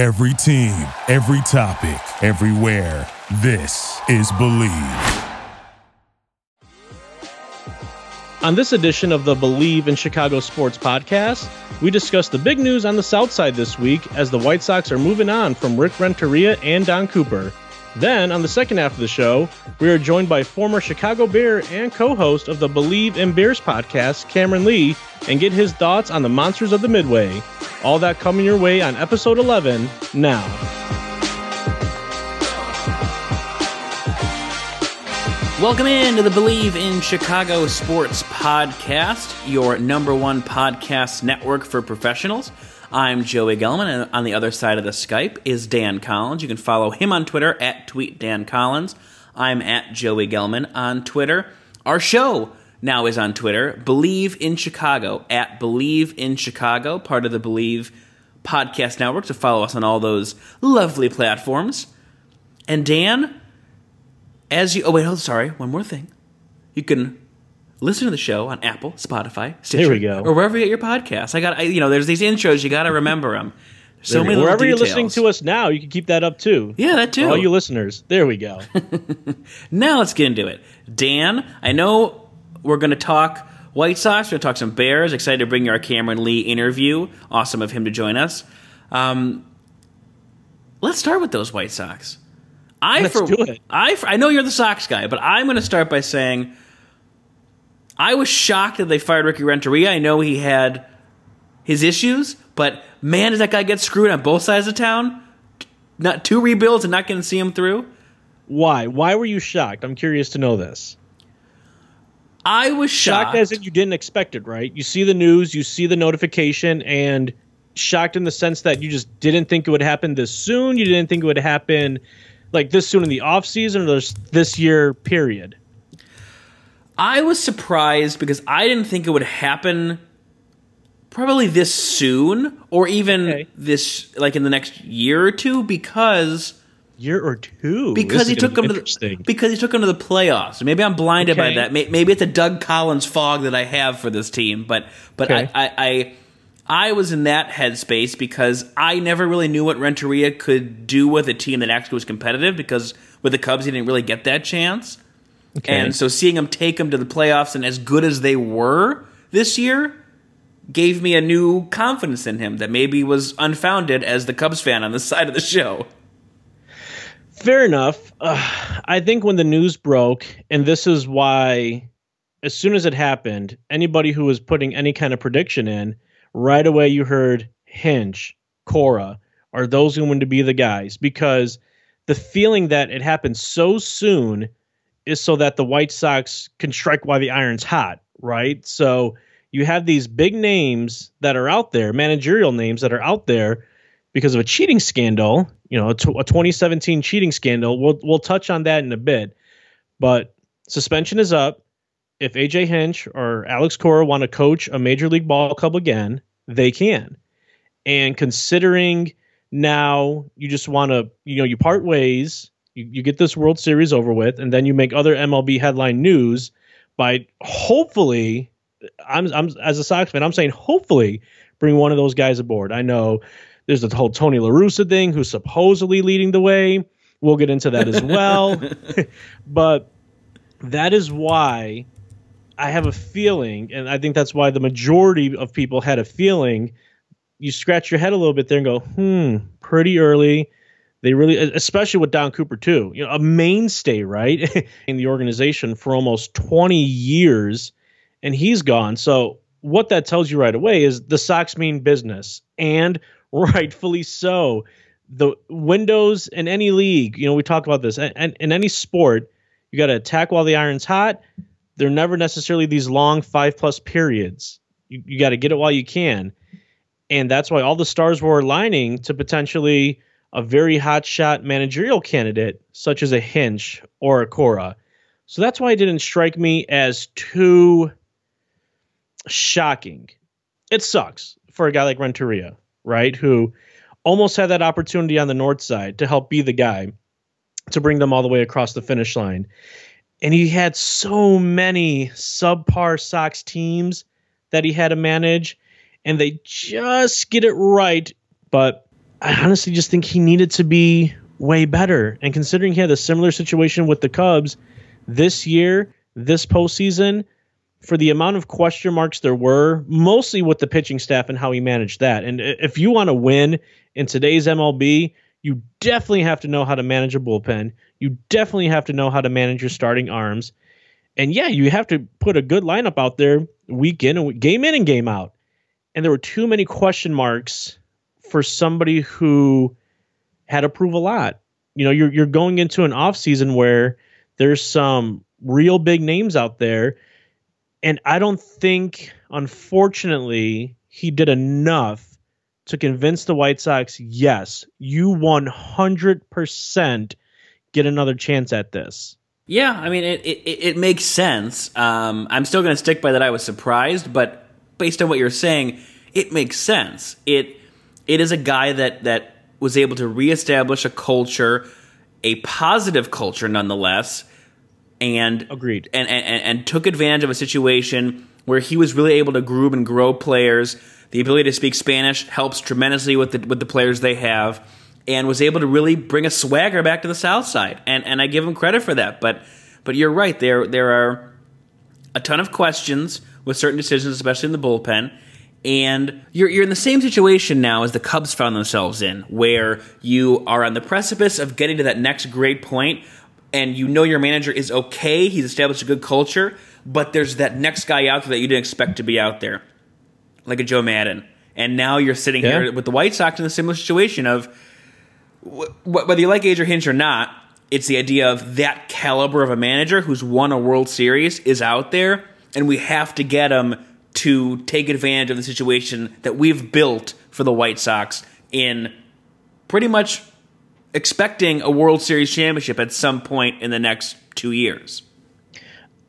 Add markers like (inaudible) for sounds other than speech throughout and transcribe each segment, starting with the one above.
Every team, every topic, everywhere. This is Believe. On this edition of the Believe in Chicago Sports podcast, we discuss the big news on the South Side this week as the White Sox are moving on from Rick Renteria and Don Cooper. Then, on the second half of the show, we are joined by former Chicago Bear and co host of the Believe in Bears podcast, Cameron Lee, and get his thoughts on the monsters of the Midway. All that coming your way on episode 11 now. Welcome in to the Believe in Chicago Sports podcast, your number one podcast network for professionals. I'm Joey Gelman, and on the other side of the Skype is Dan Collins. You can follow him on Twitter at TweetDanCollins. I'm at Joey Gelman on Twitter. Our show now is on Twitter, Believe in Chicago, at Believe in Chicago, part of the Believe podcast network. So follow us on all those lovely platforms. And Dan, as you, oh wait, oh, sorry, one more thing. You can listen to the show on Apple, Spotify, Stitcher, There we go. or wherever you get your podcasts. I got, I, you know, there's these intros. You got to remember them. So many Wherever you're listening to us now, you can keep that up too. Yeah, that too. For all you listeners, there we go. (laughs) Now let's get into it. Dan, I know we're going to talk White Sox. We're going to talk some Bears. Excited to bring you our Cameron Lee interview. Awesome of him to join us. Um, let's start with those White Sox. I Let's for, do it. I for, I know you're the Sox guy, but I'm going to start by saying I was shocked that they fired Ricky Renteria. I know he had his issues, but man, does that guy get screwed on both sides of town? Not two rebuilds and not going to see him through. Why? Why were you shocked? I'm curious to know this. I was shocked. shocked as if you didn't expect it, right? You see the news, you see the notification, and shocked in the sense that you just didn't think it would happen this soon. You didn't think it would happen like this soon in the off season or this, this year period. I was surprised because I didn't think it would happen probably this soon or even Okay. this like in the next year or two because Year or two because This he took be him to the, because he took him to the playoffs. Maybe I'm blinded by that. Maybe it's a Doug Collins fog that I have for this team, but but Okay. I, I I I was in that headspace because I never really knew what Renteria could do with a team that actually was competitive because with the Cubs he didn't really get that chance. Okay. And so seeing them take them to the playoffs and as good as they were this year gave me a new confidence in him that maybe was unfounded as the Cubs fan on the (laughs) side of the show. Fair enough. Uh, I think when the news broke, and this is why, as soon as it happened, anybody who was putting any kind of prediction in, right away you heard Hinch, Cora, are those going to be the guys? Because the feeling that it happened so soon is so that the White Sox can strike while the iron's hot, right? So you have these big names that are out there, managerial names that are out there because of a cheating scandal, you know, a, 2017 cheating scandal. We'll we'll touch on that in a bit, but suspension is up. If AJ Hinch or Alex Cora want to coach a major league ball club again, they can. And considering now you just want to, you know, you part ways, you, you get this World Series over with, and then you make other MLB headline news by hopefully, I'm, I'm as a Sox fan, I'm saying hopefully bring one of those guys aboard. I know there's the whole Tony La Russa thing, who's supposedly leading the way. We'll get into that as well. (laughs) (laughs) but that is why I have a feeling, and I think that's why the majority of people had a feeling. You scratch your head a little bit there and go, hmm, pretty early. They really, especially with Don Cooper too, you know, a mainstay, right, (laughs) in the organization for almost 20 years, and he's gone. So what that tells you right away is the Sox mean business, and (laughs) rightfully so. The windows in any league, you know, we talk about this, and, in any sport, you got to attack while the iron's hot. They're never necessarily these long five plus periods. You, you got to get it while you can. And that's why all the stars were aligning to potentially a very hot shot managerial candidate, such as a Hinch or a Cora. So that's why it didn't strike me as too shocking. It sucks for a guy like Renteria, right? Who almost had that opportunity on the north side to help be the guy to bring them all the way across the finish line. And he had so many subpar Sox teams that he had to manage, and they just get it right. But I honestly just think he needed to be way better. And considering he had a similar situation with the Cubs this year, this postseason, for the amount of question marks there were, mostly with the pitching staff and how he managed that. And if you want to win in today's MLB, you definitely have to know how to manage a bullpen. You definitely have to know how to manage your starting arms. And yeah, you have to put a good lineup out there week in and game in and game out. And there were too many question marks for somebody who had to prove a lot. You know, you're you're going into an off season where there's some real big names out there and I don't think, unfortunately, he did enough to convince the White Sox yes, you 100% get another chance at this. Yeah, I mean, it, it, it makes sense. Um, I'm still going to stick by that I was surprised, but based on what you're saying, it makes sense. It It is a guy that, that was able to reestablish a culture, a positive culture nonetheless and agreed and, and, and took advantage of a situation where he was really able to groom and grow players. The ability to speak Spanish helps tremendously with the with the players they have, and was able to really bring a swagger back to the South Side. And and I give him credit for that. But but you're right. There there are a ton of questions with certain decisions, especially in the bullpen. And you're, you're in the same situation now as the Cubs found themselves in, where you are on the precipice of getting to that next great point, and you know your manager is okay, he's established a good culture, but there's that next guy out there that you didn't expect to be out there, like a Joe Maddon. And now you're sitting yeah. here with the White Sox in a similar situation of whether you like Adrian Hinch or not, it's the idea of that caliber of a manager who's won a World Series is out there, and we have to get him to take advantage of the situation that we've built for the White Sox in pretty much expecting a World Series championship at some point in the next two years.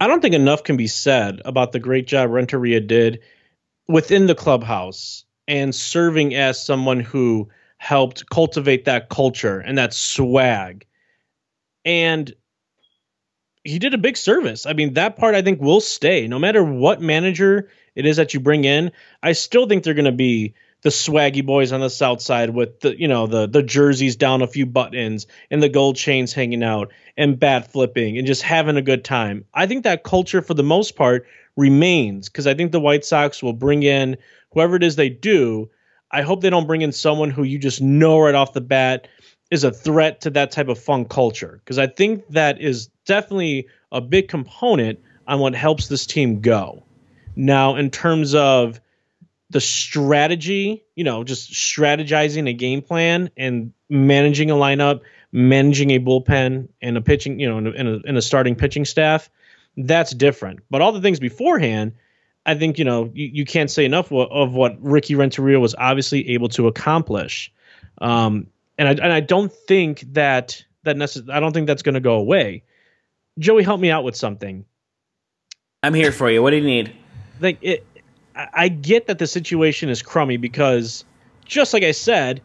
I don't think enough can be said about the great job Renteria did within the clubhouse and serving as someone who helped cultivate that culture and that swag. And he did a big service. I mean, that part I think will stay no matter what manager it is that you bring in. I still think they're going to be the swaggy boys on the south side with the you know the the jerseys down a few buttons and the gold chains hanging out and bat flipping and just having a good time. I think that culture for the most part remains because I think the White Sox will bring in whoever it is they do. I hope they don't bring in someone who you just know right off the bat is a threat to that type of fun culture because I think that is definitely a big component on what helps this team go. Now, in terms of the strategy, you know, just strategizing a game plan and managing a lineup, managing a bullpen and a pitching, you know, in a, in a, starting pitching staff, that's different. But all the things beforehand, I think you know you, you can't say enough of, of what Ricky Renteria was obviously able to accomplish, um, and I and I don't think that that necess- I don't think that's going to go away. Joey, help me out with something. I'm here for you. What do you need? Like it, I get that the situation is crummy because, just like I said,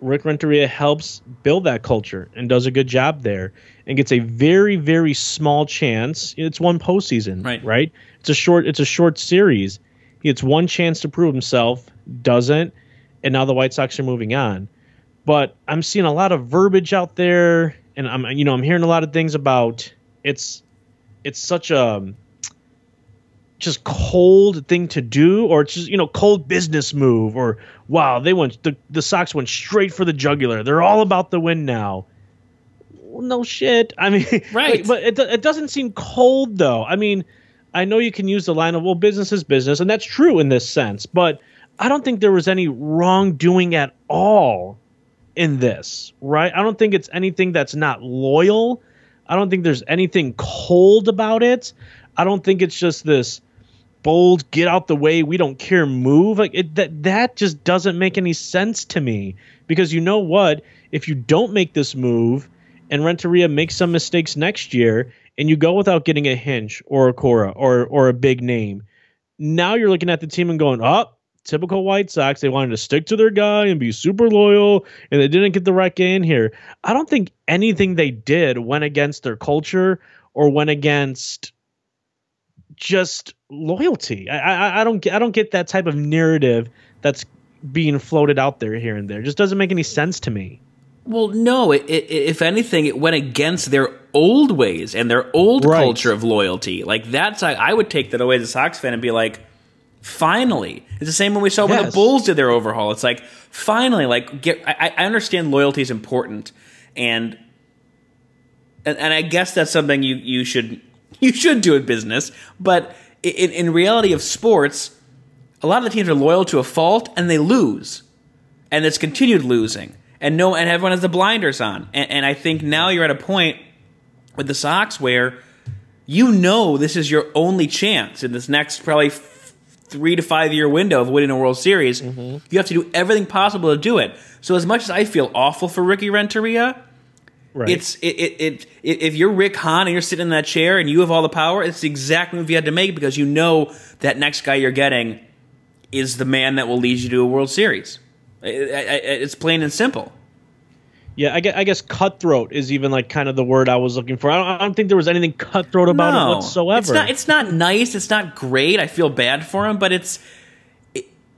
Rick Renteria helps build that culture and does a good job there and gets a very very small chance. It's one postseason, right? Right. It's a short. It's a short series. He gets one chance to prove himself, doesn't, and now the White Sox are moving on. But I'm seeing a lot of verbiage out there, and I'm you know I'm hearing a lot of things about it's it's such a just cold thing to do or it's just you know cold business move or wow they went the, the sox went straight for the jugular. They're all about the win now. Well, no shit. I mean (laughs) right. but it, it doesn't seem cold though. I mean i know you can use the line of well business is business and that's true in this sense but i don't think there was any wrongdoing at all in this right? I don't think it's anything that's not loyal. I don't think there's anything cold about it. I don't think it's just this bold, get out the way, we don't care move. Like it, that that just doesn't make any sense to me because you know what? If you don't make this move and Renteria makes some mistakes next year and you go without getting a Hinch or a Cora or or a big name, now you're looking at the team and going, "Up, oh, typical White Sox. They wanted to stick to their guy and be super loyal, and they didn't get the right guy in here. I don't think anything they did went against their culture or went against just loyalty. I, I, I don't get I don't get that type of narrative that's being floated out there here and there. It just doesn't make any sense to me. Well, no. It, it, if anything, it went against their old ways and their old Right. culture of loyalty. Like that's I, I would take that away as a Sox fan and be like, finally. It's the same when we saw when the Bulls did their overhaul. It's like finally, like get. I, I understand loyalty is important, and, and and I guess that's something you you should (laughs) you should do in business. But in, in reality of sports, a lot of the teams are loyal to a fault and they lose, and it's continued losing, and no, and everyone has the blinders on. And, and I think now you're at a point with the Sox where you know this is your only chance in this next probably f- three to five year window of winning a World Series. Mm-hmm. You have to do everything possible to do it. So as much as I feel awful for Ricky Renteria, Right. it's it, it, it, it if you're Rick Hahn and you're sitting in that chair and you have all the power, it's the exact move you had to make because you know that next guy you're getting is the man that will lead you to a World Series. I- I- I- It's plain and simple. yeah, I guess, I guess cutthroat is even like kind of the word I was looking for. I don't, I don't think there was anything cutthroat about it whatsoever. It's not. It's not nice. It's not great. I feel bad for him, but it's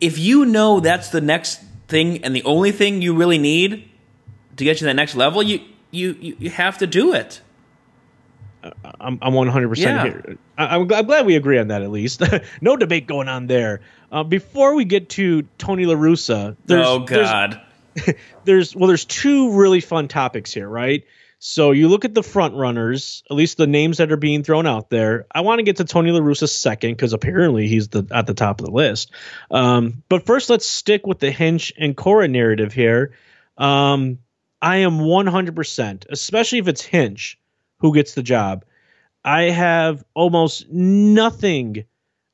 if you know that's the next thing and the only thing you really need to get you to that next level, you you you, you have to do it. I'm, I'm 100% Yeah. here. I, I'm glad we agree on that at least. (laughs) no debate going on there. Uh, before we get to Tony La Russa, there's, oh there's God. (laughs) there's well there's two really fun topics here right so you look at the front runners at least the names that are being thrown out there i want to get to tony La Russa second because apparently he's the at the top of the list um, but first let's stick with the hinch and cora narrative here um, i am 100% especially if it's hinch who gets the job. I have almost nothing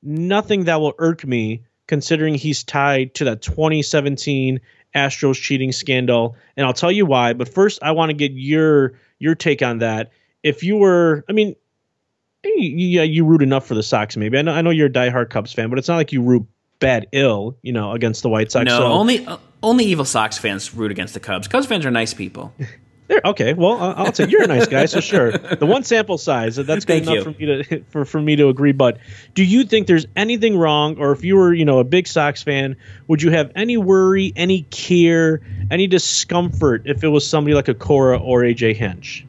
nothing that will irk me considering he's tied to that 2017 Astros cheating scandal. And I'll tell you why but first I want to get your your take on that. If you were I mean yeah you root enough for the Sox maybe. I know I know you're a diehard Cubs fan but it's not like you root bad ill you know against the White Sox No, so only uh, only evil Sox fans root against the Cubs. Cubs fans are nice people. (laughs) There, okay, well, I- I'll take you're a nice guy, so sure. The one sample size that's good Thank enough for me to (laughs) for, for me to agree. But do you think there's anything wrong, or if you were, you know, a big Sox fan, would you have any worry, any care, any discomfort if it was somebody like a Cora or AJ Hinch,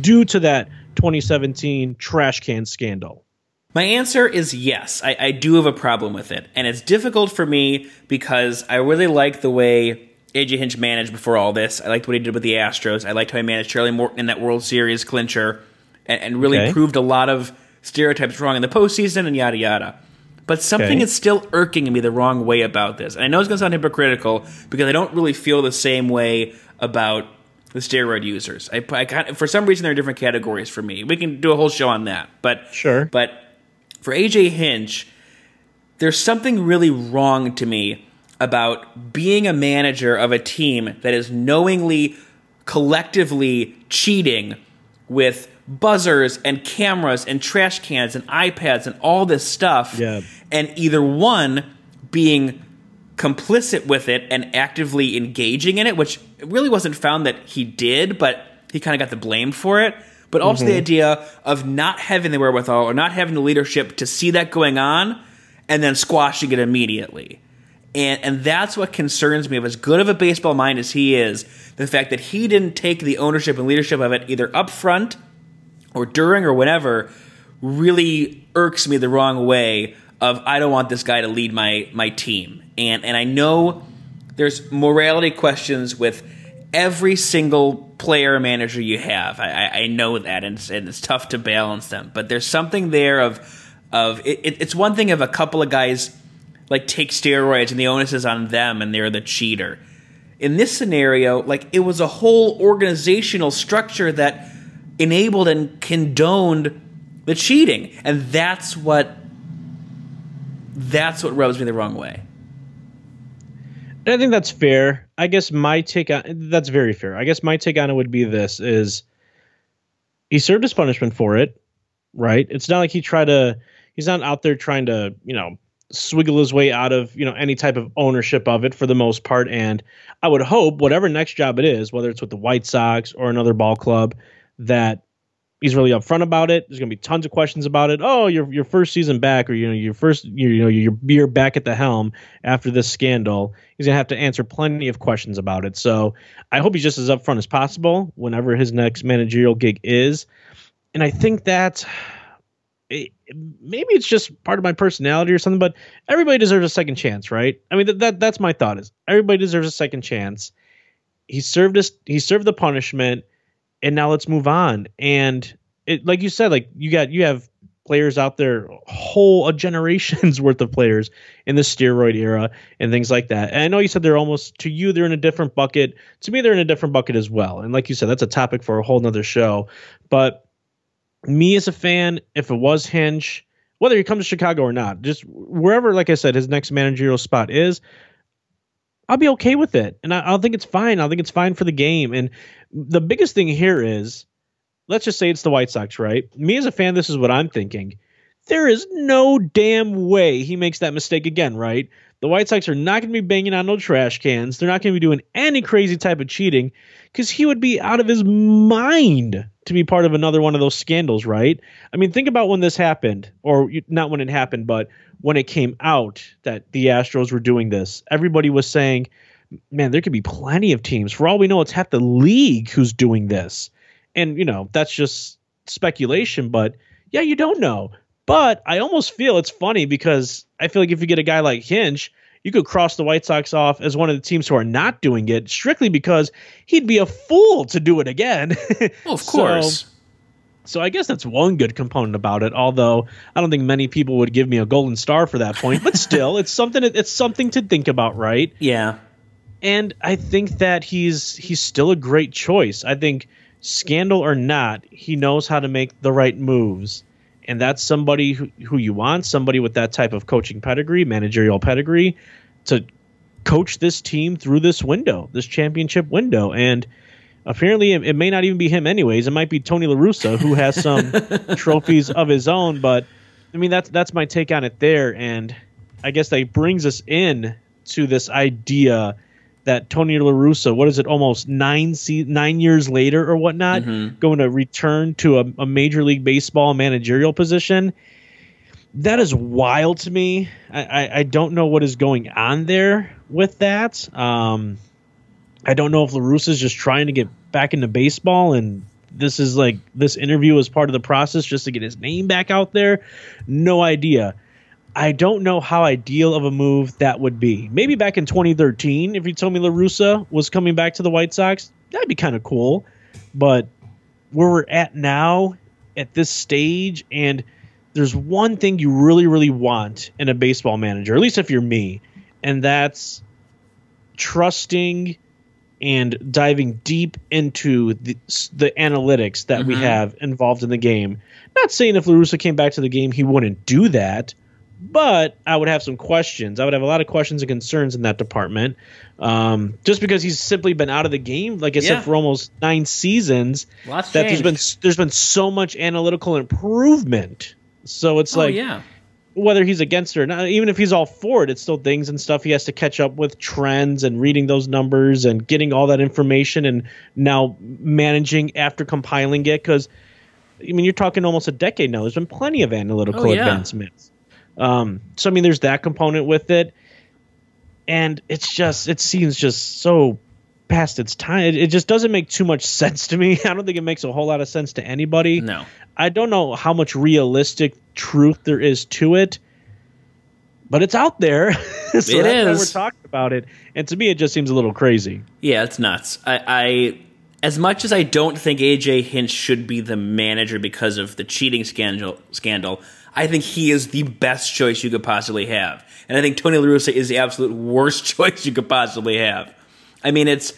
due to that 2017 trash can scandal? My answer is yes. I, I do have a problem with it. And it's difficult for me because I really like the way AJ Hinch managed before all this. I liked what he did with the Astros. I liked how he managed Charlie Morton in that World Series clincher and, and really Okay. proved a lot of stereotypes wrong in the postseason and yada yada. But something Okay. is still irking me the wrong way about this. And I know it's going to sound hypocritical because I don't really feel the same way about the steroid users. I, I for some reason, there are different categories for me. We can do a whole show on that. But Sure. but for AJ Hinch, there's something really wrong to me about being a manager of a team that is knowingly, collectively cheating with buzzers and cameras and trash cans and iPads and all this stuff. Yeah. And either one being complicit with it and actively engaging in it, which really wasn't found that he did, but he kind of got the blame for it. But also the mm-hmm. idea of not having the wherewithal or not having the leadership to see that going on and then squashing it immediately. And and that's what concerns me of as good of a baseball mind as he is, the fact that he didn't take the ownership and leadership of it either up front or during or whenever really irks me the wrong way of I don't want this guy to lead my my team. And and I know there's morality questions with every single player manager you have. I, I, know that, and it's, and it's tough to balance them. But there's something there of of it- it's one thing if a couple of guys like take steroids and the onus is on them and they're the cheater. In this scenario, like it was a whole organizational structure that enabled and condoned the cheating, and that's what that's what rubs me the wrong way. I think that's fair. I guess my take on that's very fair. I guess my take on it would be this is he served his punishment for it, right? It's not like he tried to he's not out there trying to, you know, swiggle his way out of, you know, any type of ownership of it for the most part. And I would hope whatever next job it is, whether it's with the White Sox or another ball club, that he's really upfront about it. There's going to be tons of questions about it. Oh, your your first season back, or you know, your first, you know, your you're back at the helm after this scandal. He's going to have to answer plenty of questions about it. So I hope he's just as upfront as possible whenever his next managerial gig is. And I think that it, maybe it's just part of my personality or something, but everybody deserves a second chance, right? I mean, that, that that's my thought is everybody deserves a second chance. He served us. He served the punishment and now let's move on. And it, like you said, like you got you have players out there, whole a generation's (laughs) worth of players in the steroid era and things like that. And I know you said they're almost to you they're in a different bucket. To me, they're in a different bucket as well. And like you said, that's a topic for a whole nother show. But me as a fan, if it was Hinch, whether he comes to Chicago or not, just wherever, like I said, his next managerial spot is, I'll be okay with it. And I, I'll think it's fine. I think it's fine for the game. And the biggest thing here is let's just say it's the White Sox, right? Me as a fan, this is what I'm thinking. There is no damn way he makes that mistake again, right? The White Sox are not going to be banging on no trash cans. They're not going to be doing any crazy type of cheating because he would be out of his mind to be part of another one of those scandals, right? I mean, think about when this happened, or not when it happened, but when it came out that the Astros were doing this. Everybody was saying, man, there could be plenty of teams. For all we know, it's half the league who's doing this. And, you know, that's just speculation, but yeah, you don't know. But I almost feel it's funny because I feel like if you get a guy like Hinch, you could cross the White Sox off as one of the teams who are not doing it strictly because he'd be a fool to do it again. (laughs) well, of course. So, so I guess that's one good component about it. Although I don't think many people would give me a golden star for that point, but still, it's something. It's something to think about, right? Yeah and I think that he's he's still a great choice. I think scandal or not, he knows how to make the right moves. And that's somebody who, who you want, somebody with that type of coaching pedigree, managerial pedigree, to coach this team through this window, this championship window. And apparently, it, it may not even be him, anyways. It might be Tony La Russa, who has some (laughs) trophies of his own. But I mean, that's that's my take on it there. And I guess that brings us in to this idea that Tony La Russa, what is it, almost nine se- nine years later or whatnot, mm-hmm. going to return to a, a, major league baseball managerial position. That is wild to me. I, I, I don't know what is going on there with that. Um, I don't know if La Russa is just trying to get back into baseball and this is like this interview is part of the process just to get his name back out there. No idea. I don't know how ideal of a move that would be. Maybe back in 2013, if you told me La Russa was coming back to the White Sox, that'd be kind of cool. But where we're at now, at this stage, and there's one thing you really, really want in a baseball manager, at least if you're me, and that's trusting and diving deep into the, the analytics that mm-hmm. we have involved in the game. Not saying if La Russa came back to the game, he wouldn't do that but I would have some questions. I would have a lot of questions and concerns in that department, um, just because he's simply been out of the game, like I yeah. said, for almost nine seasons. Lots that changed. there's been there's been so much analytical improvement. So it's oh, like, yeah. whether he's against it or not, even if he's all for it, it's still things and stuff he has to catch up with trends and reading those numbers and getting all that information and now managing after compiling it because. I mean, you're talking almost a decade now. There's been plenty of analytical oh, yeah. advancements. Um, so I mean, there's that component with it, and it's just it seems just so past its time. It, it, just doesn't make too much (laughs) sense to me. (laughs) I don't think it makes a whole lot of sense to anybody. No, I don't know how much realistic truth there is to it, but it's out there. (laughs) so it is. we're talking about it, and to me, it just seems a little crazy. Yeah, it's nuts. I, I as much as I don't think AJ Hinch should be the manager because of the cheating scandal, scandal, I think he is the best choice you could possibly have. And I think Tony La Russa is the absolute worst (laughs) choice you could possibly have. I mean, it's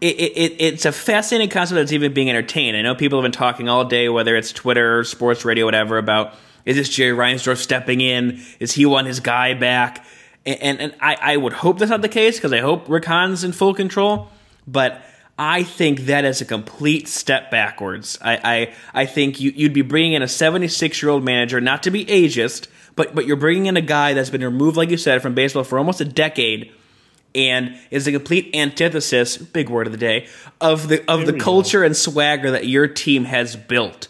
it, it, it's a fascinating concept that's even being entertained. I know people have been talking all day, whether it's Twitter, sports radio, whatever, about is this Jerry Reinsdorf stepping in? Is he want his guy back? And, and, and I, I would hope that's not the case because I hope Rick Hahn's in full control. But I think that is a complete step backwards. I, I, I think you, you'd be bringing in a 76 year old manager, not to be ageist, but, but you're bringing in a guy that's been removed, like you said, from baseball for almost a decade and is a complete antithesis, big word of the day, of the of the culture and swagger that your team has built.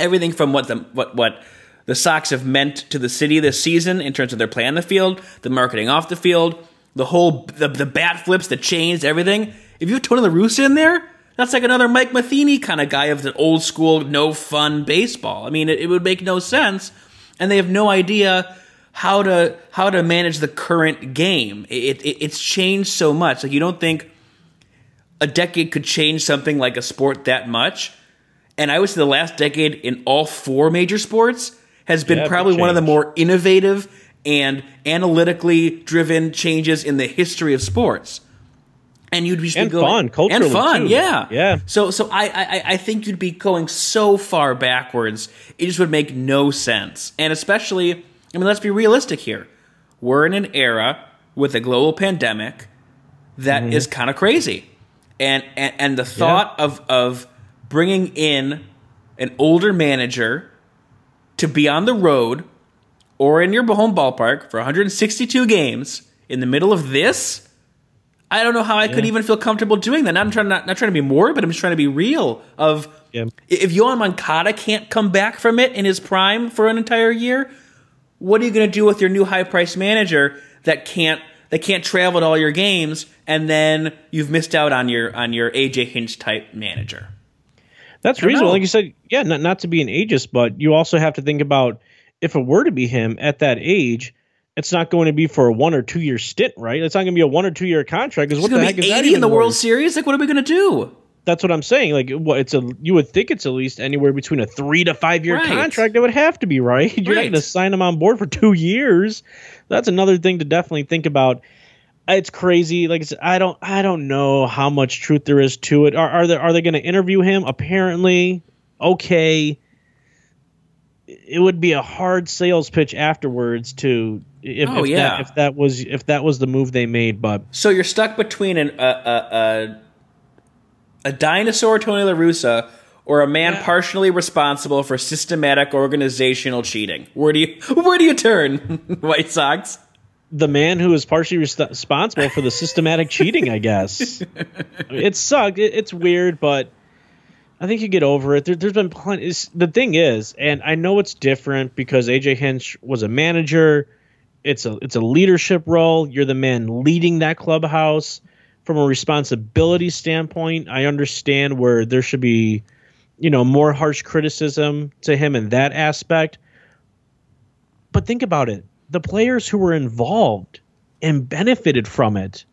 everything from what the what what the Sox have meant to the city this season in terms of their play on the field, the marketing off the field, the whole the, the bat flips, the chains, everything. If you have Tony La Russa in there, that's like another Mike Matheny kind of guy of the old school, no fun baseball. I mean, it, it would make no sense, and they have no idea how to how to manage the current game. It, it, it's changed so much. Like you don't think a decade could change something like a sport that much. And I would say the last decade in all four major sports has been Yeah, probably one of the more innovative and analytically driven changes in the history of sports. And you'd be And going, fun, culturally, and fun, too. yeah, Yeah. So, so I, I, I think you'd be going so far backwards, it just would make no sense. And especially, I mean, let's be realistic here. We're in an era with a global pandemic that is Mm-hmm. kind of crazy, and, and and the thought of of bringing in an older manager to be on the road or in your home ballpark for 162 games in the middle of this. I don't know how I could even feel comfortable doing that. Not I'm trying not, not trying to be morbid. I'm just trying to be real. Of Yeah. if Yoán Moncada can't come back from it in his prime for an entire year, what are you going to do with your new high price manager that can't that can't travel to all your games and then you've missed out on your on your AJ Hinch type manager? That's reasonable. know. Like you said, yeah, not not to be an ageist, but you also have to think about if it were to be him at that age, it's not going to be for a one or two year stint, right? It's not going to be a one or two year contract. Because what the going heck to is that 80 in the World worth? Series. Like, what are we going to do? That's what I'm saying. Like, what it's a you would think it's at least anywhere between a three to five year Right. contract. It would have to be right. (laughs) You're not going to sign him on board for two years. That's another thing to definitely think about. It's crazy. Like I said, I don't, I don't know how much truth there is to it. Are, are they, are they going to interview him? Apparently, okay. It would be a hard sales pitch afterwards to if, Oh, if yeah. that if that was if that was the move they made. But So you're stuck between an, a, a, a, a dinosaur Tony La Russa or a man Yeah. partially responsible for systematic organizational cheating. Where do you (laughs) where do you turn, (laughs) White Sox? the man who is partially res- responsible for the systematic cheating, I guess. (laughs) it sucked. It, it's weird, but I think you get over it. There, there's been plenty. The thing is, and I know it's different because AJ Hinch was a manager. It's a it's a leadership role. You're the man leading that clubhouse. From a responsibility standpoint, I understand where there should be, you know, more harsh criticism to him in that aspect. But think about it. The players who were involved and benefited from it,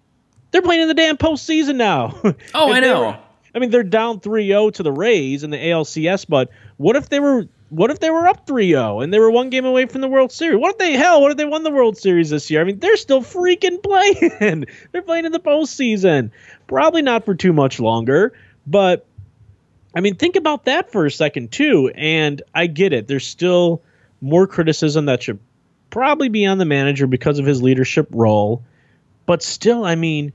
they're playing in the damn postseason now. (laughs) Oh, I know. were- I mean, they're down 3-0 to the Rays in the ALCS, but what if they were what if they were up 3-0 and they were one game away from the World Series? What if they hell, what if they won the World Series this year? I mean, they're still freaking (laughs) playing. they're playing in the postseason. Probably not for too much longer, but I mean, think about that for a second too. And I get it. There's still more criticism that should probably be on the manager because of his leadership role. But still, I mean,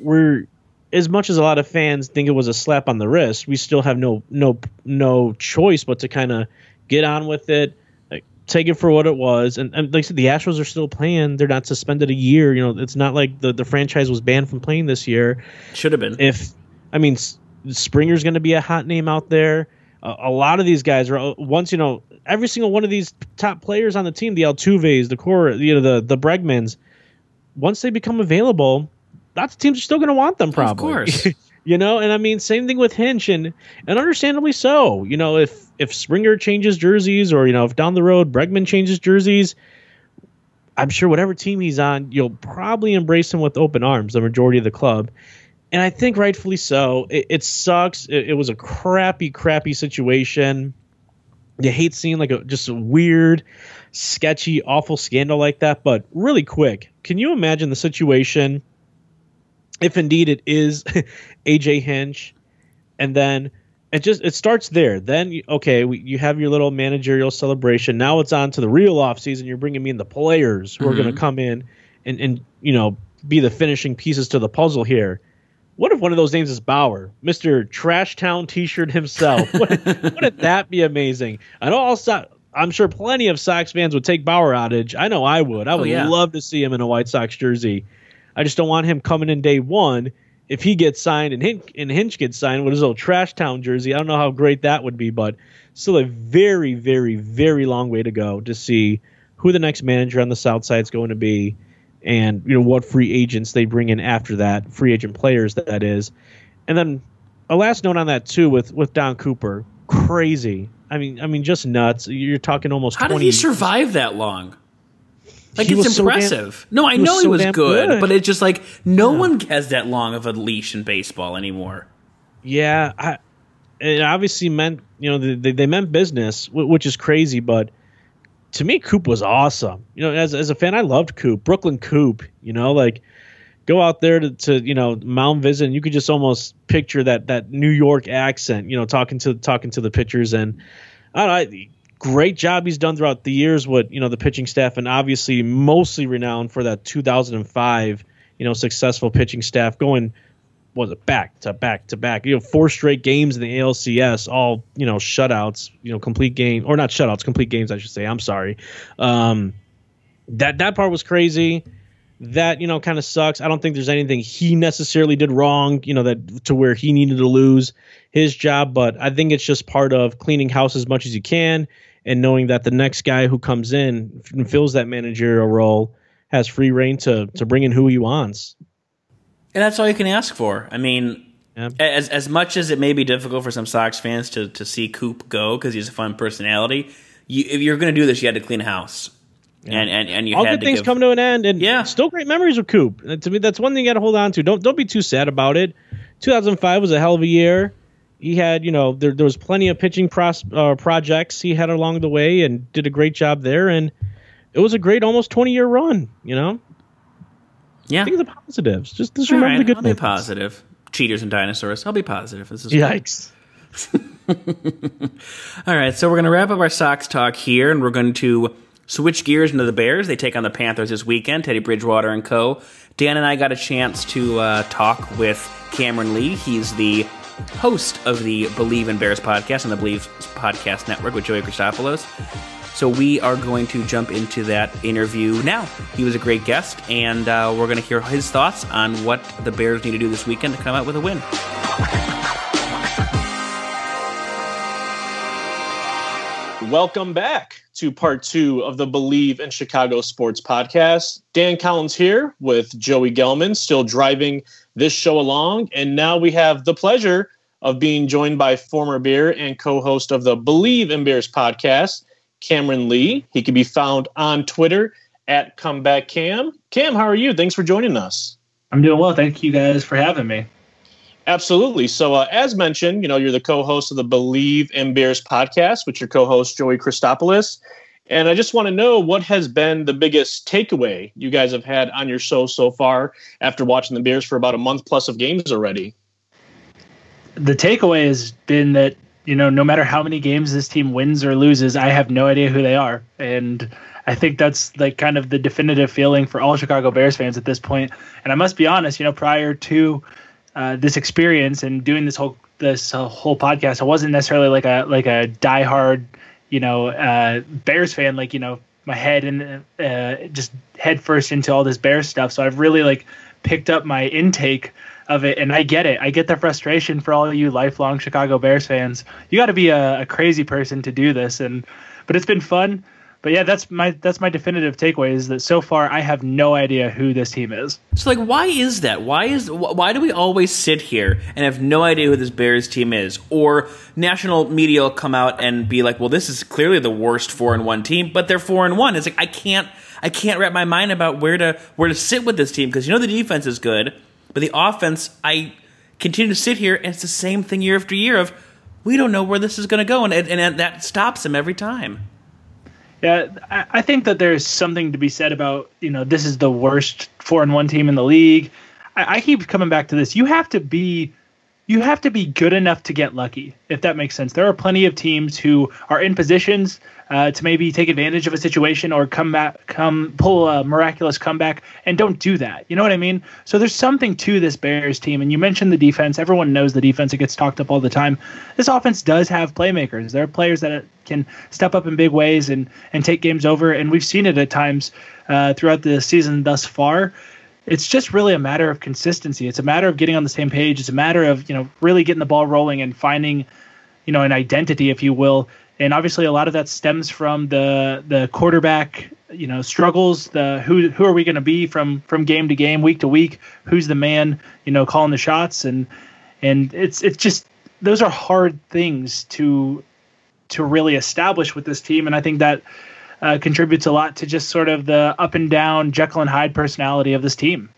we're as much as a lot of fans think it was a slap on the wrist, we still have no no no choice but to kind of get on with it, like, take it for what it was. And, and like I said, the Astros are still playing; they're not suspended a year. You know, it's not like the the franchise was banned from playing this year Should have been. if I mean Springer's going to be a hot name out there. A a lot of these guys are uh, once you know every single one of these top players on the team, the Altuves, the core, you know the the Bregmans. Once they become available, lots of teams are still going to want them. Probably, Of course. (laughs) you know. And I mean, same thing with Hinch, and and understandably so. You know, if if Springer changes jerseys, or you know, if down the road Bregman changes jerseys, I'm sure whatever team he's on, you'll probably embrace him with open arms, the majority of the club. And I think rightfully so. It, it sucks. It, it was a crappy, crappy situation. You hate seeing like a just a weird, sketchy, awful scandal like that. But really quick, can you imagine the situation if indeed it is (laughs) AJ Hinch, and then it just it starts there. Then okay, we, you have your little managerial celebration. Now it's on to the real offseason. You're bringing me in the players who are going to mm-hmm. come in and and you know be the finishing pieces to the puzzle here. What if one of those names is Bauer, Mister Trash Town T-shirt himself? (laughs) Wouldn't, wouldn't that be amazing? I know all So- I'm sure plenty of Sox fans would take Bauer outage. I know I would. I oh, would yeah. love to see him in a White Sox jersey. I just don't want him coming in day one. If he gets signed and Hinch, and Hinch gets signed with his little Trash Town jersey, I don't know how great that would be, but still a very, very, very long way to go to see who the next manager on the South Side is going to be, and you know what free agents they bring in after that, free agent players that is, and then a last note on that too with with Don Cooper, crazy. I mean, I mean, just nuts. You're talking almost. How 20 did he survive that long? Like He it's was so damn- impressive. no, I he was know he was good, good. but it's just like no one has that long of a leash in baseball anymore. Yeah, I, it obviously meant you know they, they meant business, which is crazy. But to me, Coop was awesome. You know, as as a fan, I loved Coop, Brooklyn Coop. You know, like go out there to, to you know mound visit, and you could just almost picture that that New York accent. You know, talking to talking to the pitchers, and I don't know. Great job he's done throughout the years with you know the pitching staff, and obviously mostly renowned for that 2005 you know successful pitching staff going was it back to back to back? You know, four straight games in the ALCS, all you know, shutouts. You know, complete game or not shutouts, complete games. I should say. I'm sorry. Um, that that part was crazy. That you know kind of sucks. I don't think there's anything he necessarily did wrong. You know that to where he needed to lose his job, but I think it's just part of cleaning house as much as you can and knowing that the next guy who comes in and fills that managerial role has free reign to to bring in who he wants. And that's all you can ask for. I mean, Yeah. as as much as it may be difficult for some Sox fans to to see Coop go because he's a fun personality, you, if you're going to do this, you had to clean house, and and and you all good things give, come to an end, and Yeah. still great memories with Coop. And to me, that's one thing you got to hold on to. Don't don't be too sad about it. 2005 was a hell of a year. He had, you know, there there was plenty of pitching pros, uh, projects he had along the way, and did a great job there. And it was a great, almost 20 year run. You know, Yeah, think of the positives. Just just All remember right, the good I'll be positive. Cheaters and dinosaurs. I'll be positive. This is Yikes. (laughs) All right, so we're going to wrap up our Sox talk here, and we're going to switch gears into the Bears. They take on the Panthers this weekend. Teddy Bridgewater and co. Dan and I got a chance to uh, talk with Cameron Lee. He's the host of the Believe in Bears podcast on the Believe Podcast Network with Joey Christopoulos. So we are going to jump into that interview now. He was a great guest, and uh, we're going to hear his thoughts on what the Bears need to do this weekend to come out with a win. Welcome back to part two of the Believe in Chicago Sports podcast. Dan Collins here with Joey Gelman, still driving this show along. And now we have the pleasure of being joined by former Bear and co host of the Believe in Bears podcast, Cameron Lee. He can be found on Twitter at Comeback Cam. Cam, how are you? Thanks for joining us. I'm doing well. Thank you guys for having me. Absolutely. So, uh, as mentioned, you know, you're the co-host of the Believe in Bears podcast with your co-host Joey Christopoulos, and I just want to know what has been the biggest takeaway you guys have had on your show so far after watching the Bears for about a month plus of games already. The takeaway has been that, you know, no matter how many games this team wins or loses, I have no idea who they are. And I think that's like kind of the definitive feeling for all Chicago Bears fans at this point. And I must be honest, you know, prior to uh, this experience and doing this whole this whole podcast, I wasn't necessarily like a like a diehard, you know, uh, Bears fan. Like you know, my head and uh, just head first into all this Bears stuff. So I've really like picked up my intake of it, and I get it. I get the frustration for all you lifelong Chicago Bears fans. You got to be a, a crazy person to do this, and but it's been fun. But yeah, that's my that's my definitive takeaway is that so far I have no idea who this team is. So, like, why is that? Why is why do we always sit here and have no idea who this Bears team is? Or national media will come out and be like, "Well, this is clearly the worst four and one team," but they're four and one. It's like I can't I can't wrap my mind about where to where to sit with this team because you know the defense is good, but the offense I continue to sit here and it's the same thing year after year of we don't know where this is going to go and and that stops them every time. Yeah, I, think that there's something to be said about you know this is the worst four and one team in the league. I, I keep coming back to this. You have to be you have to be good enough to get lucky, if that makes sense. There are plenty of teams who are in positions uh, to maybe take advantage of a situation or come back, come pull a miraculous comeback, and don't do that. You know what I mean? So there's something to this Bears team. And you mentioned the defense. Everyone knows the defense. It gets talked up all the time. This offense does have playmakers. There are players that can step up in big ways and and take games over. And we've seen it at times uh, throughout the season thus far it's just really a matter of consistency. It's a matter of getting on the same page. It's a matter of you know really getting the ball rolling and finding you know, an identity, if you will. And obviously, a lot of that stems from the the quarterback, you know, struggles. The who who are we going to be from from game to game, week to week? Who's the man, you know, calling the shots? And and it's it's just those are hard things to to really establish with this team. And I think that uh, contributes a lot to just sort of the up and down Jekyll and Hyde personality of this team.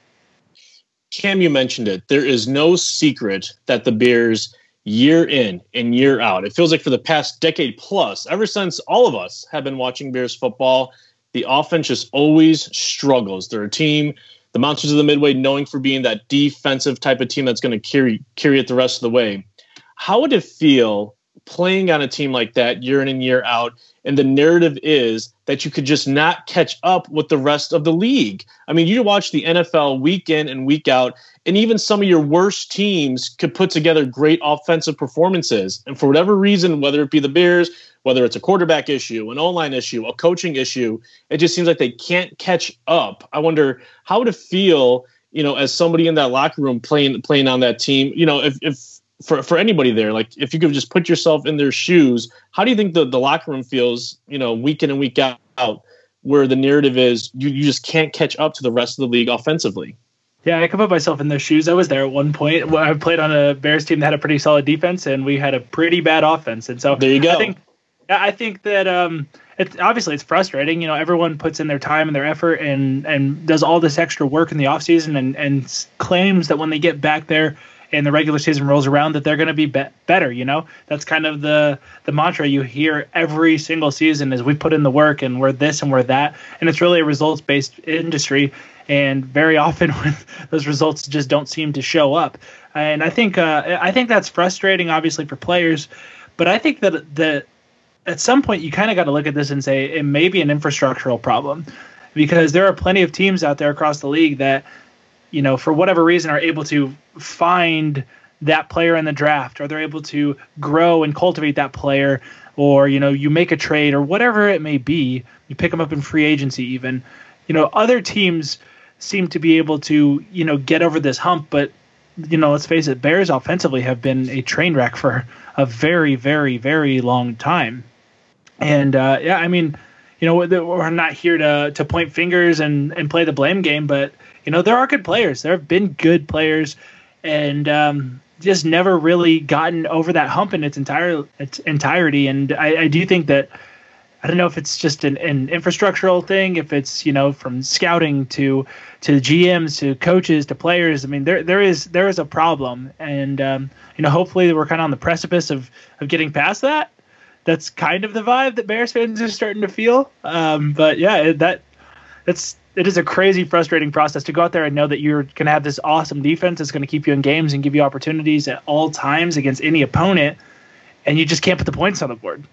Cam, you mentioned it. There is no secret that the Bears, year in and year out, it feels like for the past decade plus, ever since all of us have been watching Bears football, the offense just always struggles. They're a team, the Monsters of the Midway, knowing for being that defensive type of team that's going to carry carry it the rest of the way. How would it feel playing on a team like that year in and year out? And the narrative is that you could just not catch up with the rest of the league. I mean, you watch the NFL week in and week out, and even some of your worst teams could put together great offensive performances. And for whatever reason, whether it be the Bears, whether it's a quarterback issue, an O line issue, a coaching issue, it just seems like they can't catch up. I wonder how to feel, you know, as somebody in that locker room playing playing on that team, you know, if if for for anybody there like if you could just put yourself in their shoes how do you think the, the locker room feels you know week in and week out where the narrative is you, you just can't catch up to the rest of the league offensively? Yeah i can put myself in those shoes. I was there at one point. I played on a bears team that had a pretty solid defense and we had a pretty bad offense. And so there you go. i think i think that um it's obviously it's frustrating. You know everyone puts in their time and their effort and and does all this extra work in the offseason and and claims that when they get back there and the regular season rolls around that they're going to be, be better. You know, that's kind of the the mantra you hear every single season is we put in the work and we're this and we're that, and it's really a results based industry. And very (laughs) often, when those results just don't seem to show up, and I think uh, I think that's frustrating, obviously for players, but I think that the at some point you kind of got to look at this and say it may be an infrastructural problem because there are plenty of teams out there across the league that you know, for whatever reason, are able to find that player in the draft, or they're able to grow and cultivate that player, or you know, you make a trade, or whatever it may be, you pick them up in free agency, even. You know, other teams seem to be able to, you know, get over this hump, but you know, let's face it, Bears offensively have been a train wreck for a very, very, very long time. And uh, yeah, I mean, you know, we're not here to to point fingers and and play the blame game, but you know, there are good players. There have been good players, and um, just never really gotten over that hump in its entire its entirety. And I, I do think that I don't know if it's just an, an, infrastructural thing, if it's you know from scouting to to GMs to coaches to players. I mean, there there is there is a problem, and um, you know hopefully we're kind of on the precipice of of getting past that. That's kind of the vibe that Bears fans are starting to feel. Um, but yeah, that that's it is a crazy frustrating process to go out there and know that you're going to have this awesome defense that's going to keep you in games and give you opportunities at all times against any opponent and you just can't put the points on the board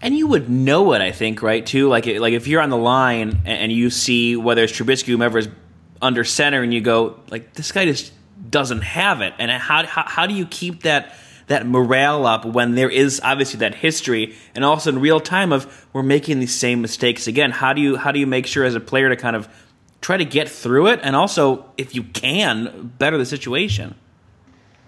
and you would know it, I think, right? Too like like if you're on the line and you see whether it's Trubisky, whomever is under center, and you go like, this guy just doesn't have it. And how how, how do you keep that that morale up when there is obviously that history and also in real time of we're making these same mistakes again. How do you how do you make sure as a player to kind of try to get through it and also if you can better the situation?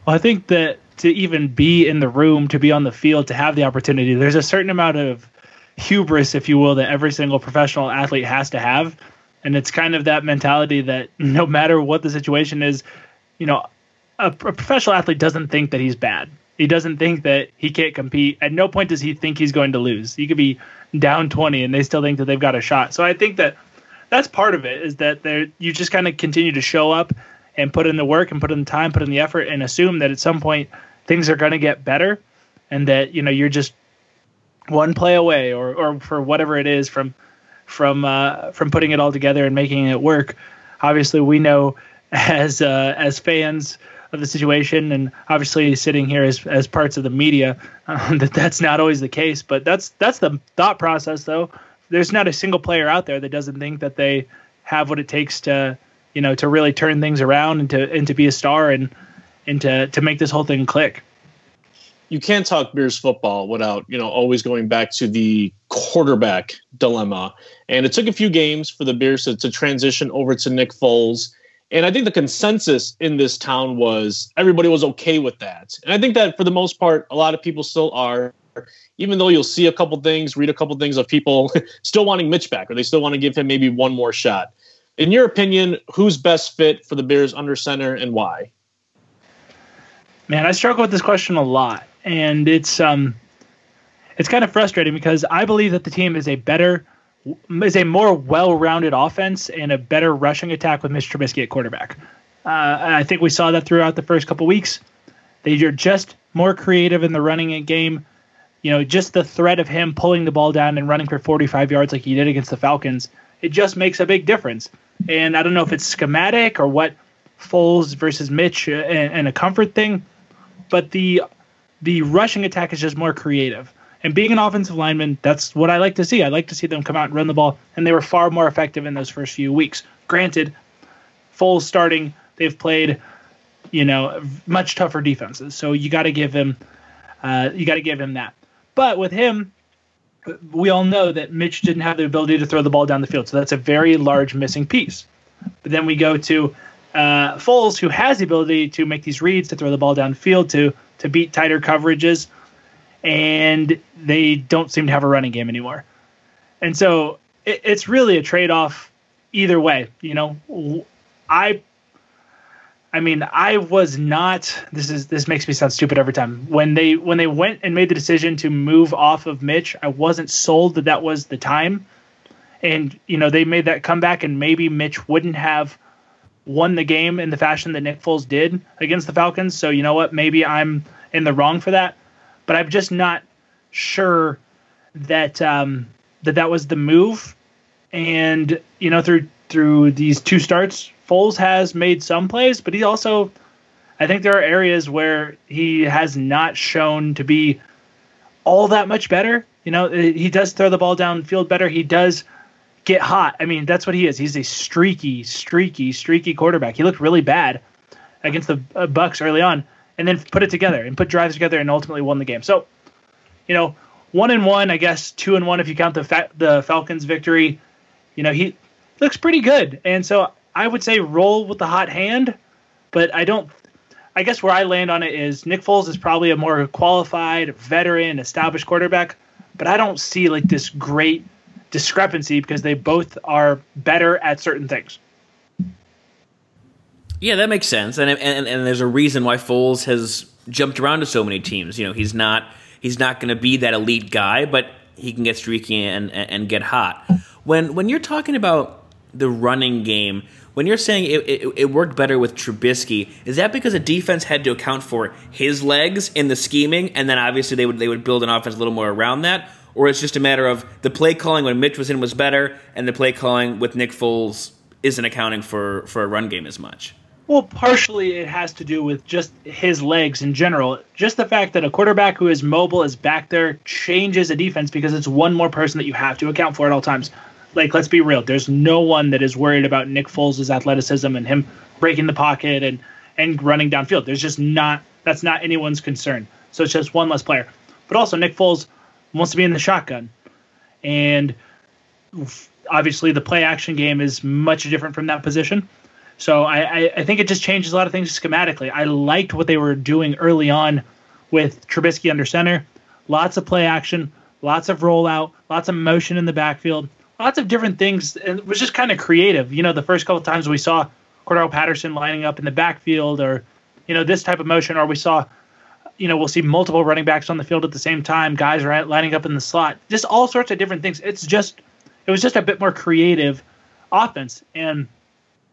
Well, I think that to even be in the room, to be on the field, to have the opportunity, there's a certain amount of hubris, if you will, that every single professional athlete has to have. And it's kind of that mentality that (laughs) no matter what the situation is, you know, a, a professional athlete doesn't think that he's bad. He doesn't think that he can't compete. At no point does he think he's going to lose. He could be down 20 and they still think that they've got a shot. So I think that that's part of it is that there you just kind of continue to show up and put in the work and put in the time, put in the effort and assume that at some point things are going to get better and that you know you're just one play away or or for whatever it is from from uh, from putting it all together and making it work. Obviously, we know (laughs) as uh, as fans of the situation, and obviously sitting here as as parts of the media, um, (laughs) that that's not always the case. But that's that's the thought process, though. There's not a single player out there that doesn't think that they have what it takes to, you know, to really turn things around and to and to be a star and and to to make this whole thing click. You can't talk Bears football without you know always going back to the quarterback dilemma. And it took a few games for the Bears to, to transition over to Nick Foles And I think the consensus in this town was everybody was okay with that. And I think that for the most part, a lot of people still are, even though you'll see a couple things, read a couple things of people (laughs) still wanting Mitch back, or they still want to give him maybe one more shot. In your opinion, who's best fit for the Bears under center and why? Man, I struggle with this question a lot, and it's um, it's kind of frustrating because I believe that the team is a better, is a more well-rounded offense and a better rushing attack with Mitch Trubisky at quarterback. Uh, I think we saw that throughout the first couple weeks. They are just more creative in the running game. You know, just the threat of him pulling the ball down and running for 45 yards like he did against the Falcons, it just makes a big difference. And I don't know if it's schematic or what Foles versus Mitch uh, and, and a comfort thing, but the the rushing attack is just more creative. And being an offensive lineman, that's what I like to see. I like to see them come out and run the ball, and they were far more effective in those first few weeks. Granted, Foles starting, they've played, you know, much tougher defenses, so you got to give him, uh, you got to give him that. But with him, we all know that Mitch didn't have the ability to throw the ball down the field, so that's a very large missing piece. But then we go to uh, Foles, who has the ability to make these reads, to throw the ball downfield, to to beat tighter coverages, and they don't seem to have a running game anymore. And so it, it's really a trade off either way. You know, I I mean, I was not. This is this makes me sound stupid every time. When they when they went and made the decision to move off of Mitch, I wasn't sold that that was the time. And you know, they made that comeback, and maybe Mitch wouldn't have won the game in the fashion that Nick Foles did against the Falcons. So you know what? Maybe I'm in the wrong for that, but I'm just not sure that um, that that was the move. And you know, through through these two starts, Foles has made some plays, but he also, I think there are areas where he has not shown to be all that much better. You know, he does throw the ball downfield better. He does get hot. I mean, that's what he is. He's a streaky, streaky, streaky quarterback. He looked really bad against the uh, Bucs early on, and then put it together and put drives together and ultimately won the game. So, you know, one and one, I guess two and one if you count the fa- the Falcons victory. You know, he looks pretty good, and so I would say roll with the hot hand, but I don't. I guess where I land on it is Nick Foles is probably a more qualified, veteran, established quarterback, but I don't see like this great discrepancy because they both are better at certain things. Yeah, that makes sense, and and and there's a reason why Foles has jumped around to so many teams. You know, he's not he's not going to be that elite guy, but he can get streaky and, and and get hot. When when you're talking about the running game, when you're saying it, it, it, worked better with Trubisky, is that because the defense had to account for his legs in the scheming, and then obviously they would they would build an offense a little more around that, or it's just a matter of the play calling when Mitch was in was better, and the play calling with Nick Foles isn't accounting for for a run game as much? Well, partially it has to do with just his legs in general. Just the fact that a quarterback who is mobile is back there changes a defense because it's one more person that you have to account for at all times. Like, let's be real. There's no one that is worried about Nick Foles' athleticism and him breaking the pocket and and running downfield. There's just not that's not anyone's concern. So it's just one less player. But also Nick Foles wants to be in the shotgun, and obviously the play action game is much different from that position. So I, I, I, think it just changes a lot of things schematically. I liked what they were doing early on with Trubisky under center. Lots of play action, lots of rollout, lots of motion in the backfield, lots of different things. And it was just kind of creative. You know, the first couple of times we saw Cordarrelle Patterson lining up in the backfield or, you know, this type of motion, or we saw, you know, we'll see multiple running backs on the field at the same time, guys are lining up in the slot, just all sorts of different things. It's just, it was just a bit more creative offense. And,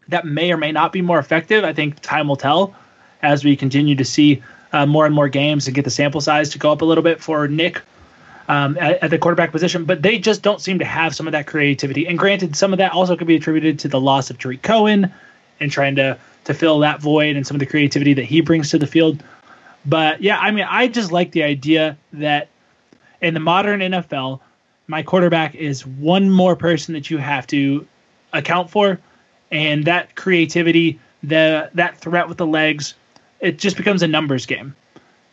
that may or may not be more effective. I think time will tell as we continue to see uh, more and more games and get the sample size to go up a little bit for Nick um, at, at, the quarterback position. But they just don't seem to have some of that creativity. And granted, some of that also could be attributed to the loss of Tarik Cohen and trying to to fill that void and some of the creativity that he brings to the field. But yeah, I mean, I just like the idea that in the modern NFL, my quarterback is one more person that you have to account for and that creativity, the that threat with the legs, it just becomes a numbers game,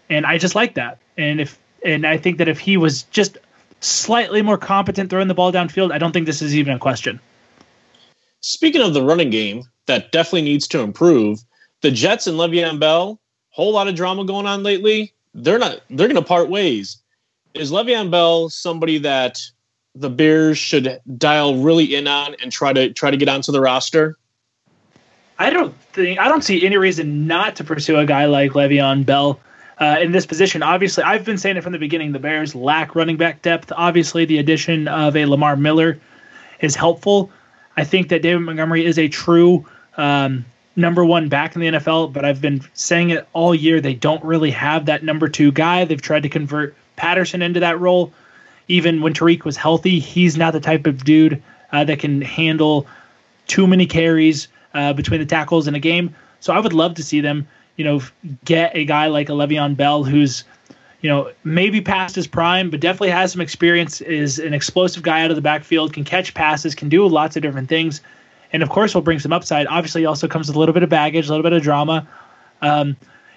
and I just like that. And if and I think that if he was just slightly more competent throwing the ball downfield, I don't think this is even a question. Speaking of the running game, that definitely needs to improve. The Jets and Le'Veon Bell, whole lot of drama going on lately. They're not. They're going to part ways. Is Le'Veon Bell somebody that the Bears should dial really in on and try to try to get onto the roster? I don't think I don't see any reason not to pursue a guy like Le'Veon Bell uh, in this position. Obviously, I've been saying it from the beginning. The Bears lack running back depth. Obviously, the addition of a Lamar Miller is helpful. I think that David Montgomery is a true um, number one back in the NFL, but I've been saying it all year. They don't really have that number two guy. They've tried to convert Patterson into that role. Even when Tarik was healthy, he's not the type of dude uh, that can handle too many carries uh, between the tackles in a game. So I would love to see them, you know, get a guy like a Le'Veon Bell who's, you know, maybe past his prime, but definitely has some experience, is an explosive guy out of the backfield, can catch passes, can do lots of different things. And of course, will bring some upside. Obviously, he also comes with a little bit of baggage, a little bit of drama. Um,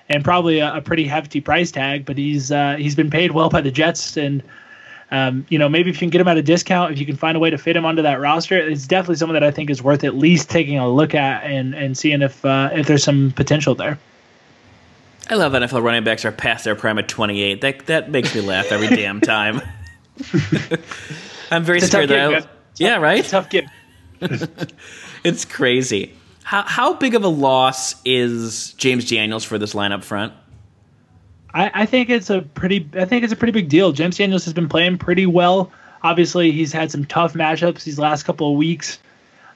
and probably a, a, pretty hefty price tag. But he's uh, he's been paid well by the Jets, and um, you know maybe if you can get him at a discount, if you can find a way to fit him onto that roster, it's definitely someone that I think is worth at least taking a look at and and seeing if uh, if there's some potential there. I love NFL running backs are past their prime at 28. That that makes me laugh every damn time. (laughs) I'm very scared that. I, yeah, right. tough game. (laughs) it's crazy. How how big of a loss is James Daniels for this lineup front? I, I think it's a pretty I think it's a pretty big deal. James Daniels has been playing pretty well. Obviously, he's had some tough matchups these last couple of weeks,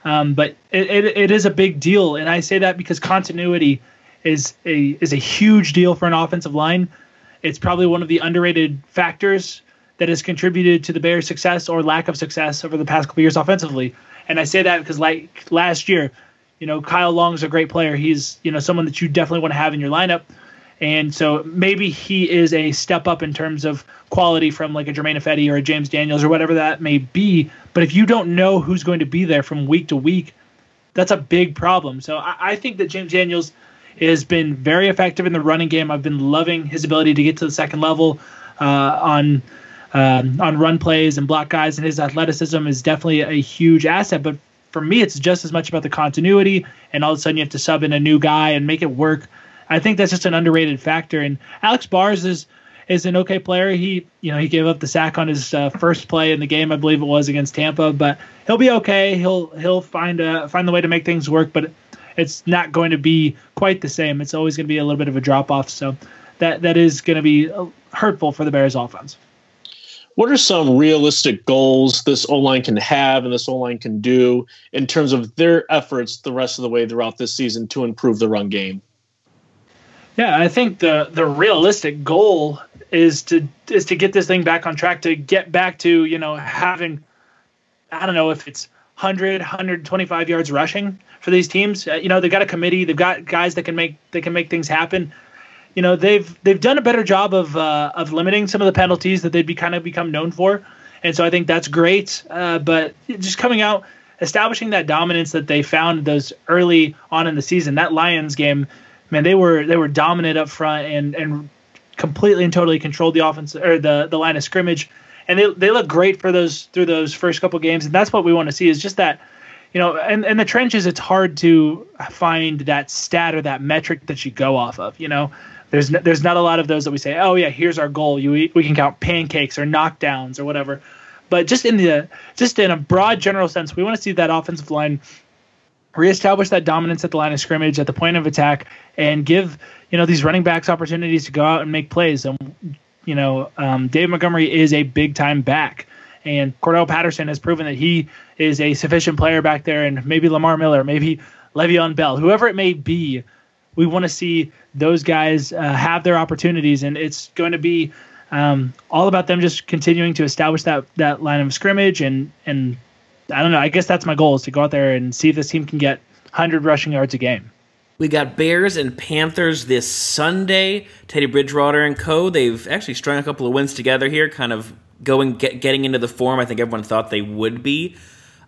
um, but it, it, it is a big deal, and I say that because continuity is a is a huge deal for an offensive line. It's probably one of the underrated factors that has contributed to the Bears' success or lack of success over the past couple of years offensively. And I say that because like last year, you know, Kyle Long's a great player. He's, you know, someone that you definitely want to have in your lineup. And so maybe he is a step up in terms of quality from like a Germain Ifedi or a James Daniels or whatever that may be. But if you don't know who's going to be there from week to week, that's a big problem. So I, I think that James Daniels has been very effective in the running game. I've been loving his ability to get to the second level uh, on um, on run plays and block guys, and his athleticism is definitely a huge asset. But for me, it's just as much about the continuity, and all of a sudden you have to sub in a new guy and make it work. I think that's just an underrated factor. And Alex Bars is is an okay player. He you know he gave up the sack on his uh, first play in the game, I believe it was against Tampa, but he'll be okay. He'll he'll find a find the way to make things work, but it's not going to be quite the same. It's always going to be a little bit of a drop off. So that that is going to be uh, hurtful for the Bears offense what are some realistic goals this O line can have and this O line can do in terms of their efforts the rest of the way throughout this season to improve the run game? Yeah, I think the the realistic goal is to is to get this thing back on track to get back to you know having I don't know if it's 100 125 yards rushing for these teams. Uh, you know, they've got a committee, they've got guys that can make they can make things happen you know they've they've done a better job of uh, of limiting some of the penalties that they'd be kind of become known for, and so I think that's great. Uh, but just coming out, establishing that dominance that they found those early on in the season, that Lions game, man, they were they were dominant up front and and completely and totally controlled the offense or the the line of scrimmage, and they they look great for those through those first couple games, and that's what we want to see is just that you know, and in the trenches, it's hard to find that stat or that metric that you go off of. You know, there's there's not a lot of those that we say, oh yeah, here's our goal. You we can count pancakes or knockdowns or whatever. But just in the just in a broad general sense, we want to see that offensive line reestablish that dominance at the line of scrimmage at the point of attack and give you know these running backs opportunities to go out and make plays. And you know, um, Dave Montgomery is a big time back. And Cordarrelle Patterson has proven that he is a sufficient player back there, and maybe Lamar Miller, maybe Le'Veon Bell, whoever it may be, we want to see those guys uh, have their opportunities, and it's going to be um, all about them just continuing to establish that that line of scrimmage and and I don't know. I guess that's my goal is to go out there and see if this team can get 100 rushing yards a game. We got Bears and Panthers this Sunday. Teddy Bridgewater and co. They've actually strung a couple of wins together here, kind of going get, getting into the form I think everyone thought they would be.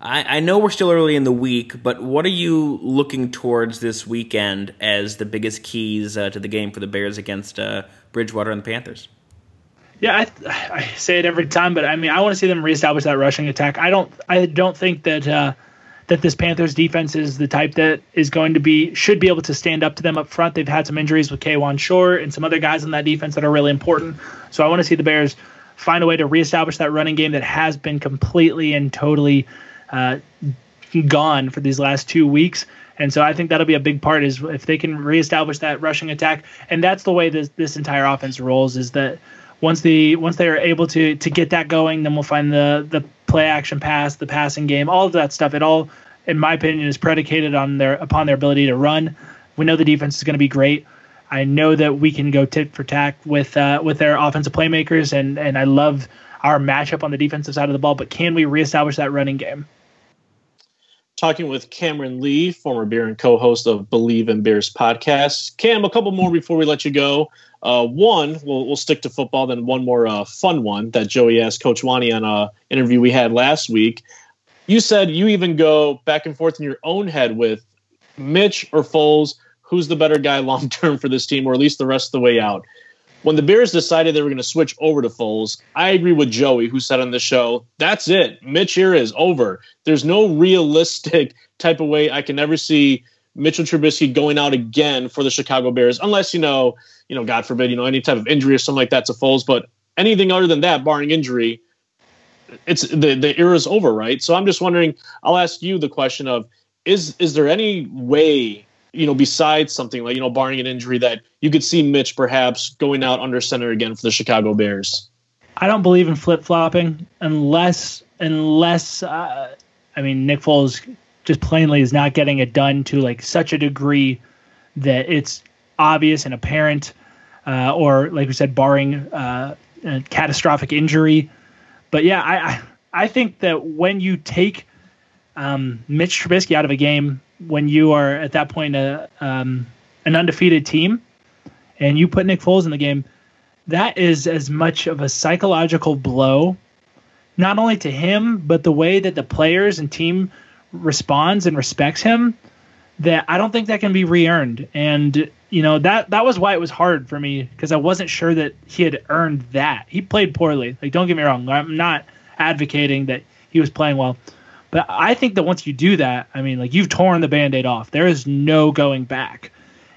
I, I know we're still early in the week, but what are you looking towards this weekend as the biggest keys uh, to the game for the Bears against uh, Bridgewater and the Panthers? Yeah, I, I, say it every time, but I mean, I want to see them reestablish that rushing attack. I don't, I don't think that uh, that this Panthers defense is the type that is going to be should be able to stand up to them up front. They've had some injuries with Kawann Short and some other guys on that defense that are really important. So I want to see the Bears find a way to reestablish that running game that has been completely and totally uh, gone for these last two weeks. And so I think that'll be a big part is if they can reestablish that rushing attack. And that's the way this this entire offense rolls is that once the once they are able to to get that going, then we'll find the the play action pass, the passing game, all of that stuff. It all, in my opinion, is predicated on their upon their ability to run. We know the defense is going to be great. I know that we can go tit for tat with uh, with their offensive playmakers, and and I love our matchup on the defensive side of the ball. But can we reestablish that running game? Talking with Cameron Lee, former Bear and co-host of Bleav in Bears podcast. Cam, a couple more before we let you go. Uh, one, we'll, we'll stick to football. Then one more uh, fun one that Joey asked Coach Wani on a interview we had last week. You said you even go back and forth in your own head with Mitch or Foles. Who's the better guy long term for this team, or at least the rest of the way out? When the Bears decided they were going to switch over to Foles, I agree with Joey, who said on the show, "That's it. Mitch here is over. There's no realistic (laughs) type of way I can ever see Mitchell Trubisky going out again for the Chicago Bears, unless you know you know, God forbid, you know, any type of injury or something like that to Foles. But anything other than that, barring injury, it's the the era is over, right? So I'm just wondering. I'll ask you the question of is is there any way you know besides something like you know barring an injury that you could see Mitch perhaps going out under center again for the Chicago Bears? I don't believe in flip flopping unless unless uh, I mean Nick Foles just plainly is not getting it done to like such a degree that it's obvious and apparent, uh, or like we said, barring uh, catastrophic injury. But yeah, I I think that when you take um, Mitch Trubisky out of a game, when you are at that point a, um, an undefeated team, and you put Nick Foles in the game, that is as much of a psychological blow, not only to him but the way that the players and team responds and respects him. That I don't think that can be re-earned, and you know that that was why it was hard for me because I wasn't sure that he had earned that. He played poorly. Like don't get me wrong, I'm not advocating that he was playing well, but I think that once you do that, I mean, like you've torn the band-aid off. There is no going back,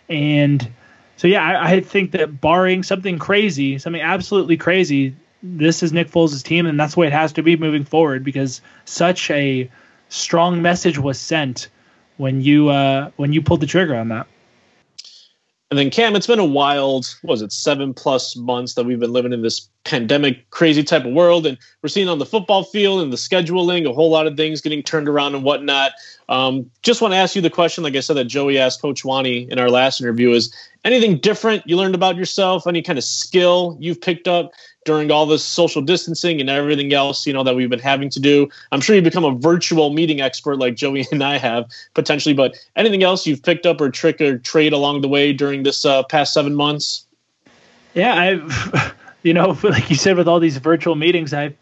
and so yeah, I, I think that barring something crazy, something absolutely crazy, this is Nick Foles' team, and that's the way it has to be moving forward because such a strong message was sent when you uh, when you pulled the trigger on that. And then Cam, it's been a wild, was it seven plus months that we've been living in this pandemic crazy type of world, and we're seeing on the football field and the scheduling a whole lot of things getting turned around and whatnot. Um, just want to ask you the question, like I said, that Joey asked Coach Wani in our last interview: is anything different you learned about yourself? Any kind of skill you've picked up during all this social distancing and everything else, you know, that we've been having to do. I'm sure you become a virtual meeting expert like Joey and I have potentially, but anything else you've picked up or trick or trade along the way during this uh, past seven months? Yeah, I've, (laughs) you know, (laughs) like you said, with all these virtual meetings, I've,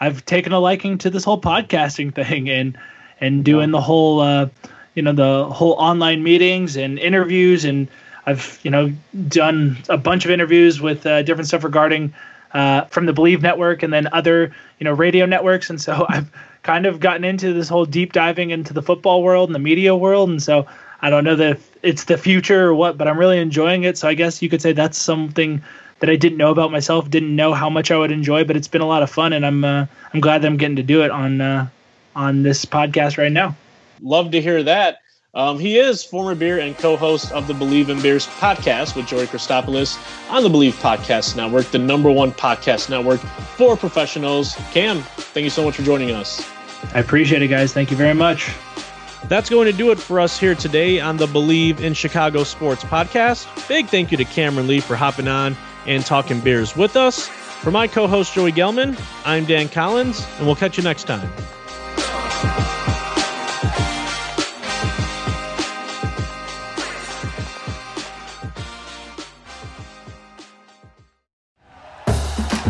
I've taken a liking to this whole podcasting thing and, and doing the whole, uh, you know, the whole online meetings and interviews and, I've you know done a bunch of interviews with uh, different stuff regarding uh, from the Bleav Network and then other you know radio networks, and so (laughs) I've kind of gotten into this whole deep diving into the football world and the media world, and so I don't know that it's the future or what, but I'm really enjoying it. So I guess you could say that's something that I didn't know about myself, didn't know how much I would enjoy, but it's been a lot of fun, and I'm uh, I'm glad that I'm getting to do it on uh, on this podcast right now. Love to hear that. Um, he is former Bear and co-host of the Bleav in Bears podcast with Joey Christopoulos on the Bleav Podcast Network, the number one podcast network for professionals. Cam, thank you so much for joining us. I appreciate it, guys. Thank you very much. That's going to do it for us here today on the Bleav in Chicago Sports podcast. Big thank you to Cameron Lee for hopping on and talking Bears with us. For my co host, Joey Gelman, I'm Dan Collins, and we'll catch you next time.